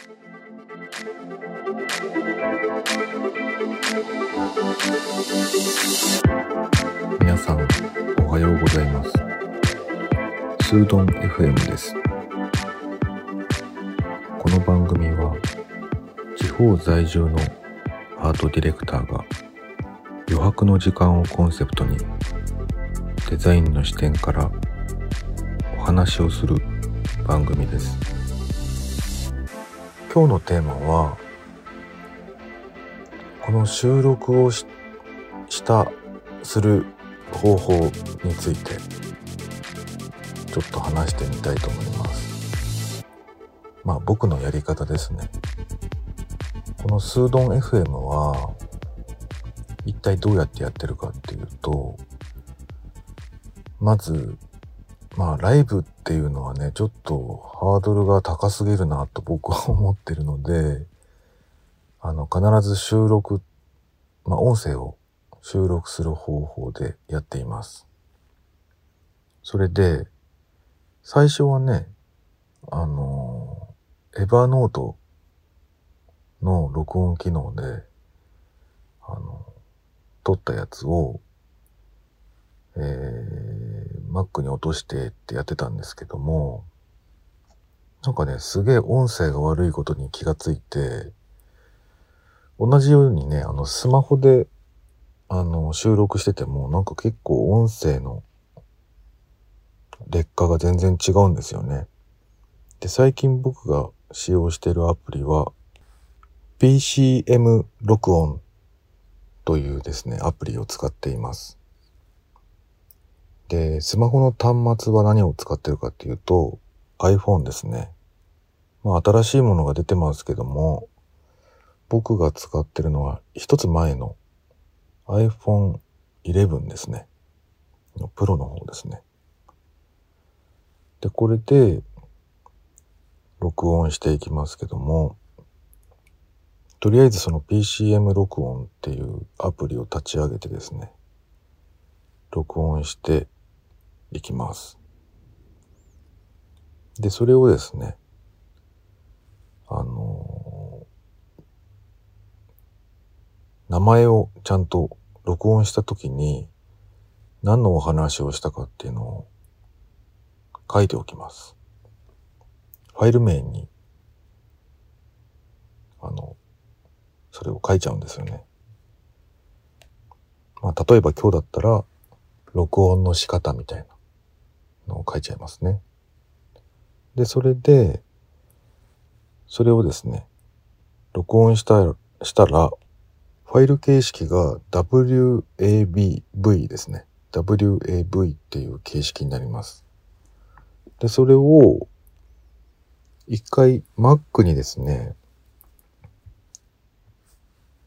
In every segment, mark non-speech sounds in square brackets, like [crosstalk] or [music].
皆さんおはようございます。スードン FM です。この番組は地方在住のアートディレクターが余白の時間をコンセプトにデザインの視点からお話をする番組です。今日のテーマはこの収録をしたする方法についてちょっと話してみたいと思います。まあ僕のやり方ですね。このスードン FM は一体どうやってやってるかっていうとまずまあライブっていうのはねちょっとハードルが高すぎるなと僕は [laughs] 思ってるのであの必ず収録まあ音声を収録する方法でやっています。それで、最初はね、あの、エヴァノートの録音機能で、あの、撮ったやつを、えー、Mac に落としてってやってたんですけども、なんかね、すげえ音声が悪いことに気がついて、同じようにね、あの、スマホであの、収録してても、なんか結構音声の劣化が全然違うんですよね。で、最近僕が使用してるアプリは、PCM 録音というですね、アプリを使っています。で、スマホの端末は何を使ってるかっていうと、iPhone ですね。まあ新しいものが出てますけども、僕が使ってるのは一つ前の iPhone 11ですね。のプロの方ですね。で、これで録音していきますけども、とりあえずその PCM 録音っていうアプリを立ち上げてですね、録音していきます。で、それをですね、あのー、名前をちゃんと録音した時に何のお話をしたかっていうのを書いておきます。ファイル名に、あの、それを書いちゃうんですよね。まあ、例えば今日だったら、録音の仕方みたいなの書いちゃいますね。で、それで、それをですね、録音したしたら、ファイル形式が WAV ですね。WAV っていう形式になります。で、それを一回 Mac にですね、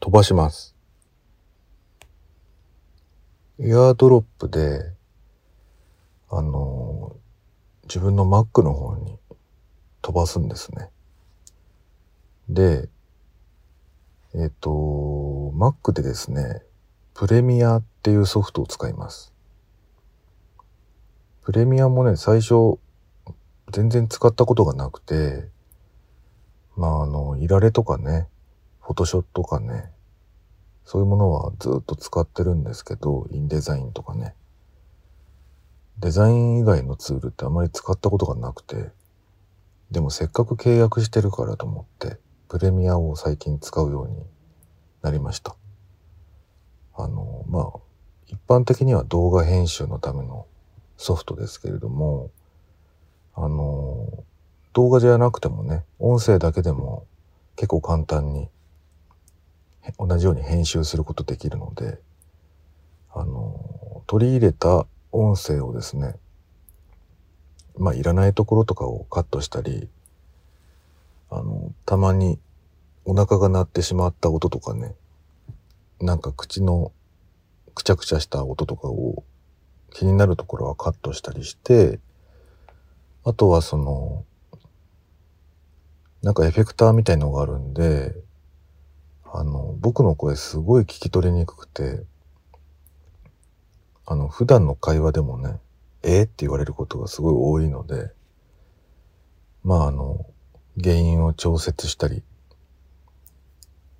飛ばします。エアドロップで、あの、自分の Mac の方に飛ばすんですね。で、えっ、ー、と、Mac でですね、プレミアっていうソフトを使います。プレミアもね、最初、全然使ったことがなくて、まあ、あの、いられとかね、フォトショットとかね、そういうものはずっと使ってるんですけど、インデザインとかね。デザイン以外のツールってあまり使ったことがなくて、でもせっかく契約してるからと思って、プレミアを最近使うようになりました。あの、まあ、一般的には動画編集のためのソフトですけれども、あの、動画じゃなくてもね、音声だけでも結構簡単に同じように編集することできるので、あの、取り入れた音声をですね、まあ、いらないところとかをカットしたり、あの、たまにお腹が鳴ってしまった音とかね、なんか口のくちゃくちゃした音とかを気になるところはカットしたりして、あとはその、なんかエフェクターみたいのがあるんで、あの、僕の声すごい聞き取りにくくて、あの、普段の会話でもね、えー、って言われることがすごい多いので、まああの、原因を調節したり、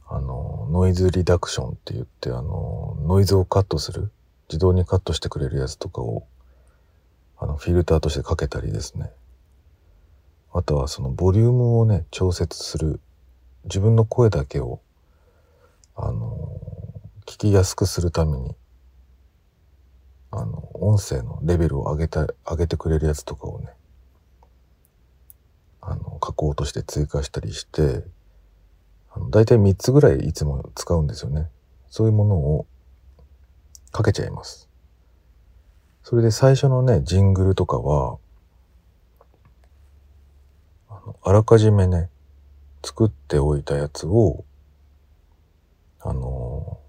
あの、ノイズリダクションって言って、あの、ノイズをカットする、自動にカットしてくれるやつとかを、あの、フィルターとしてかけたりですね。あとはそのボリュームをね、調節する、自分の声だけを、あの、聞きやすくするために、あの、音声のレベルを上げた、上げてくれるやつとかをね、あの、加工として追加したりして、あの、大体3つぐらいいつも使うんですよね。そういうものをかけちゃいます。それで最初のね、ジングルとかは、あの、あらかじめね、作っておいたやつを、あの、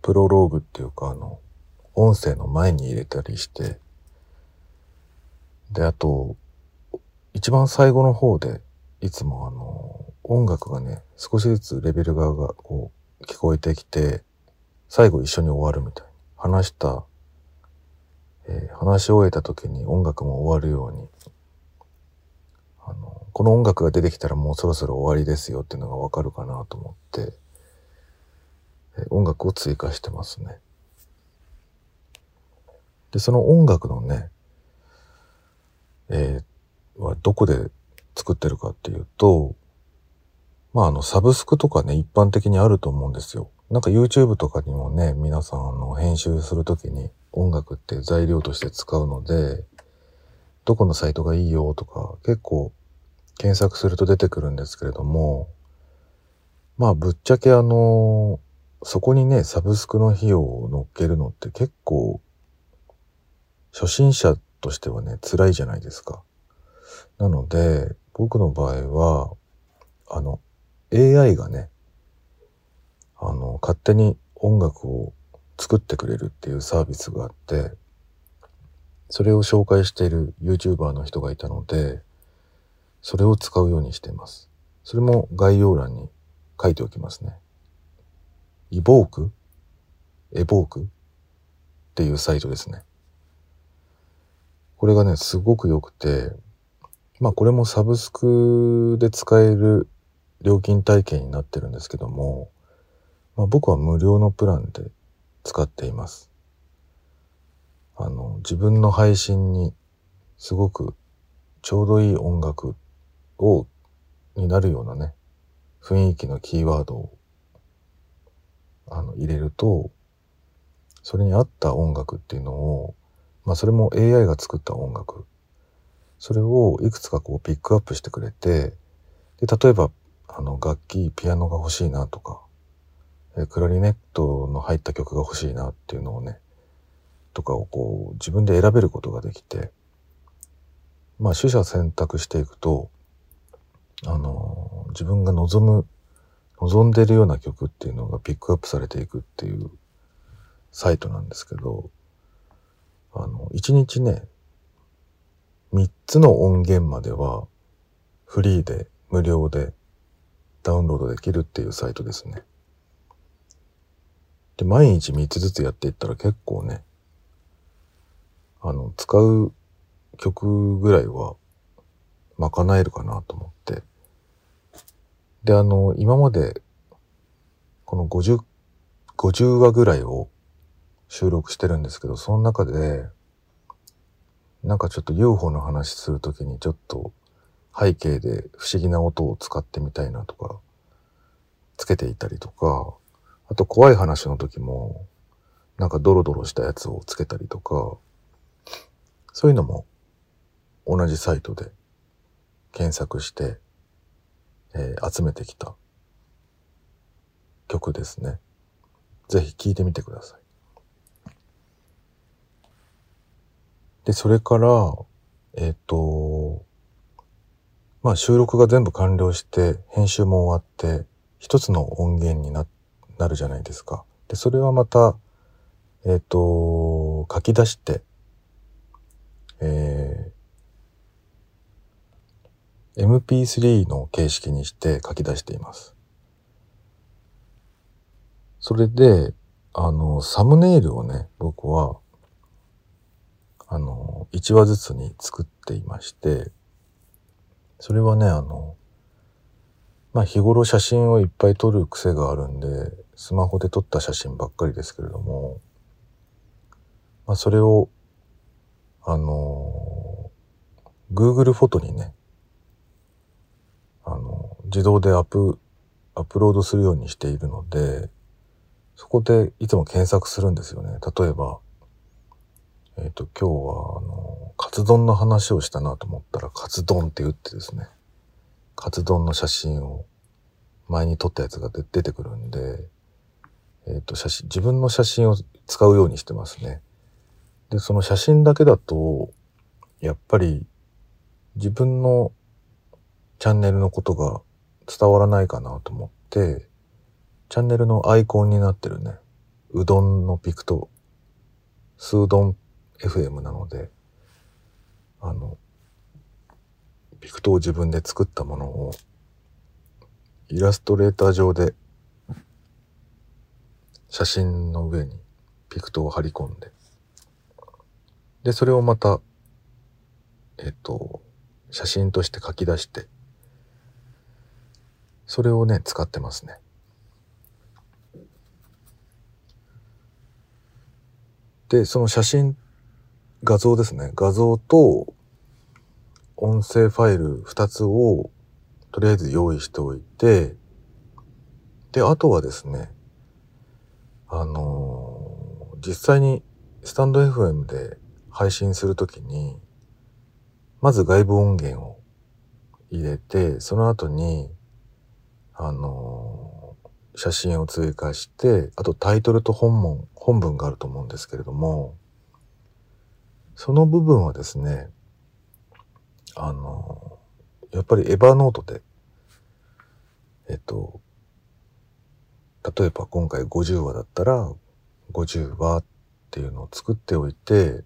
プロローグっていうか、あの、音声の前に入れたりして、で、あと、一番最後の方で、いつもあの、音楽がね、少しずつレベル側がこう、聞こえてきて、最後一緒に終わるみたいに。話した、えー、話し終えた時に音楽も終わるように、あの、この音楽が出てきたらもうそろそろ終わりですよっていうのがわかるかなと思って、えー、音楽を追加してますね。で、その音楽のね、えー、はどこで作ってるかっていうと、まああのサブスクとかね、一般的にあると思うんですよ。なんか YouTube とかにもね、皆さんあの編集するときに音楽って材料として使うので、どこのサイトがいいよとか結構検索すると出てくるんですけれども、まあぶっちゃけあの、そこにね、サブスクの費用を乗っけるのって結構初心者としてはね、辛いじゃないですか。なので、僕の場合は、あの、AI がね、あの、勝手に音楽を作ってくれるっていうサービスがあって、それを紹介している YouTuber の人がいたので、それを使うようにしています。それも概要欄に書いておきますね。イボーク？エボーク？っていうサイトですね。これがね、すごく良くて、まあこれもサブスクで使える料金体系になってるんですけども、まあ僕は無料のプランで使っています。あの、自分の配信にすごくちょうどいい音楽を、になるようなね、雰囲気のキーワードを、あの、入れると、それに合った音楽っていうのをまあそれも AI が作った音楽。それをいくつかこうピックアップしてくれて、で、例えば、あの、楽器、ピアノが欲しいなとか、えクラリネットの入った曲が欲しいなっていうのをね、とかをこう自分で選べることができて、まあ取捨選択していくと、あの、自分が望む、望んでるような曲っていうのがピックアップされていくっていうサイトなんですけど、あの、1日ね、3つの音源まではフリーで無料でダウンロードできるっていうサイトですね。で、毎日3つずつやっていったら結構ね、あの、使う曲ぐらいは賄えるかなと思って。で、あの、今までこの50、50話ぐらいを収録してるんですけど、その中で、なんかちょっと UFO の話するときにちょっと背景で不思議な音を使ってみたいなとか、つけていたりとか、あと怖い話の時も、なんかドロドロしたやつをつけたりとか、そういうのも同じサイトで検索して、えー、集めてきた曲ですね。ぜひ聴いてみてください。で、それから、えっ、ー、と、まあ収録が全部完了して、編集も終わって、一つの音源にな、なるじゃないですか。で、それはまた、えっ、ー、と、書き出して、えー、MP3 の形式にして書き出しています。それで、あの、サムネイルをね、僕は、あの、1話ずつに作っていまして、それはね、あの、まあ日頃写真をいっぱい撮る癖があるんで、スマホで撮った写真ばっかりですけれども、まあそれを、あの、Google フォトにね、あの、自動でアップ、アップロードするようにしているので、そこでいつも検索するんですよね。例えば、えっ、ー、と、今日は、あの、カツ丼の話をしたなと思ったら、カツ丼って打ってですね、カツ丼の写真を前に撮ったやつが出てくるんで、えっ、ー、と、写真、自分の写真を使うようにしてますね。で、その写真だけだと、やっぱり自分のチャンネルのことが伝わらないかなと思って、チャンネルのアイコンになってるね、うどんのピクト、スードン FM なので、あの、ピクトを自分で作ったものをイラストレーター上で写真の上にピクトを貼り込んで、で、それをまた、えっと、写真として書き出して、それをね、使ってますね。で、その写真、画像ですね。画像と音声ファイル2つをとりあえず用意しておいて、で、あとはですね、あのー、実際にスタンド FM で配信するときに、まず外部音源を入れて、その後に、あのー、写真を追加して、あとタイトルと本文、本文があると思うんですけれども、その部分はですね、あのやっぱりエヴァノートで、えっと、例えば今回50話だったら、50話っていうのを作っておいて、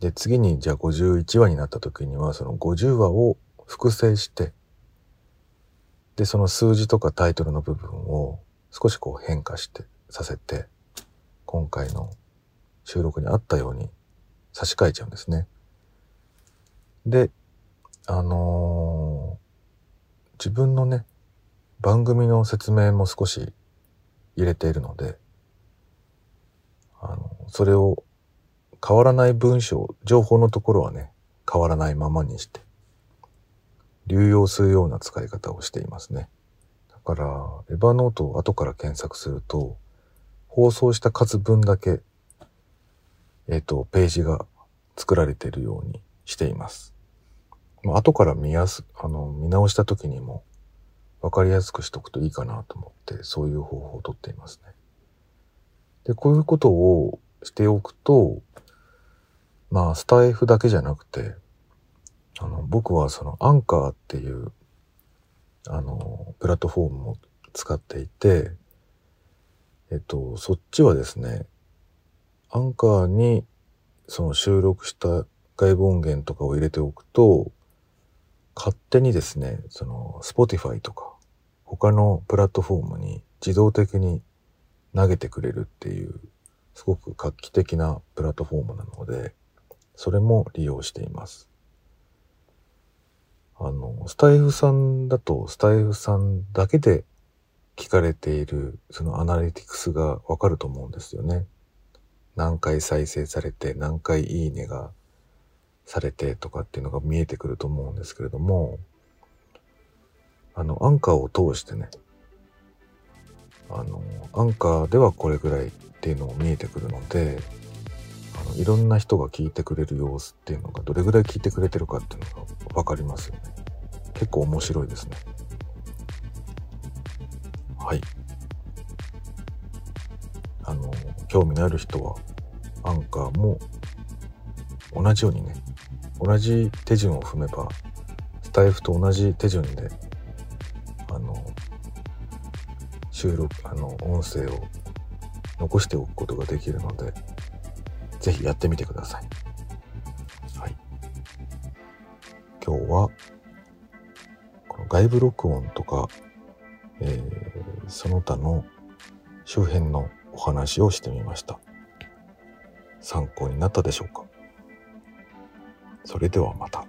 で、次にじゃあ51話になった時には、その50話を複製して、で、その数字とかタイトルの部分を少しこう変化してさせて、今回の収録にあったように差し替えちゃうんですね。で、あのー、自分のね、番組の説明も少し入れているので、あの、それを変わらない文章、情報のところはね、変わらないままにして、流用するような使い方をしていますね。だから、エヴァノートを後から検索すると、放送した数分だけ、えっ、と、ページが作られているようにしています。まあ、後から見やす、あの、見直した時にも分かりやすくしとくといいかなと思って、そういう方法をとっていますね。で、こういうことをしておくと、まあ、スタイフだけじゃなくて、あの、僕はそのアンカーっていう、あの、プラットフォームを使っていて、えっと、そっちはですね、アンカーにその収録した外部音源とかを入れておくと、勝手にですね、その Spotify とか他のプラットフォームに自動的に投げてくれるっていう、すごく画期的なプラットフォームなので、それも利用しています。あの、スタイフさんだと、スタイフさんだけで聞かれている、そのアナリティクスがわかると思うんですよね。何回再生されて、何回いいねがされてとかっていうのが見えてくると思うんですけれども、あの、アンカーを通してね、あの、アンカーではこれぐらいっていうのも見えてくるので、あのいろんな人が聞いてくれる様子っていうのがどれぐらい聞いてくれてるかっていうのがわかりますよね。結構面白いですね。はい。あの、興味のある人は、アンカーも同じようにね、同じ手順を踏めば、スタイフと同じ手順で、あの、収録、あの、音声を残しておくことができるので、ぜひやってみてください。はい。今日は、この外部録音とか、えー、その他の周辺のお話をしてみました。参考になったでしょうか？それではまた。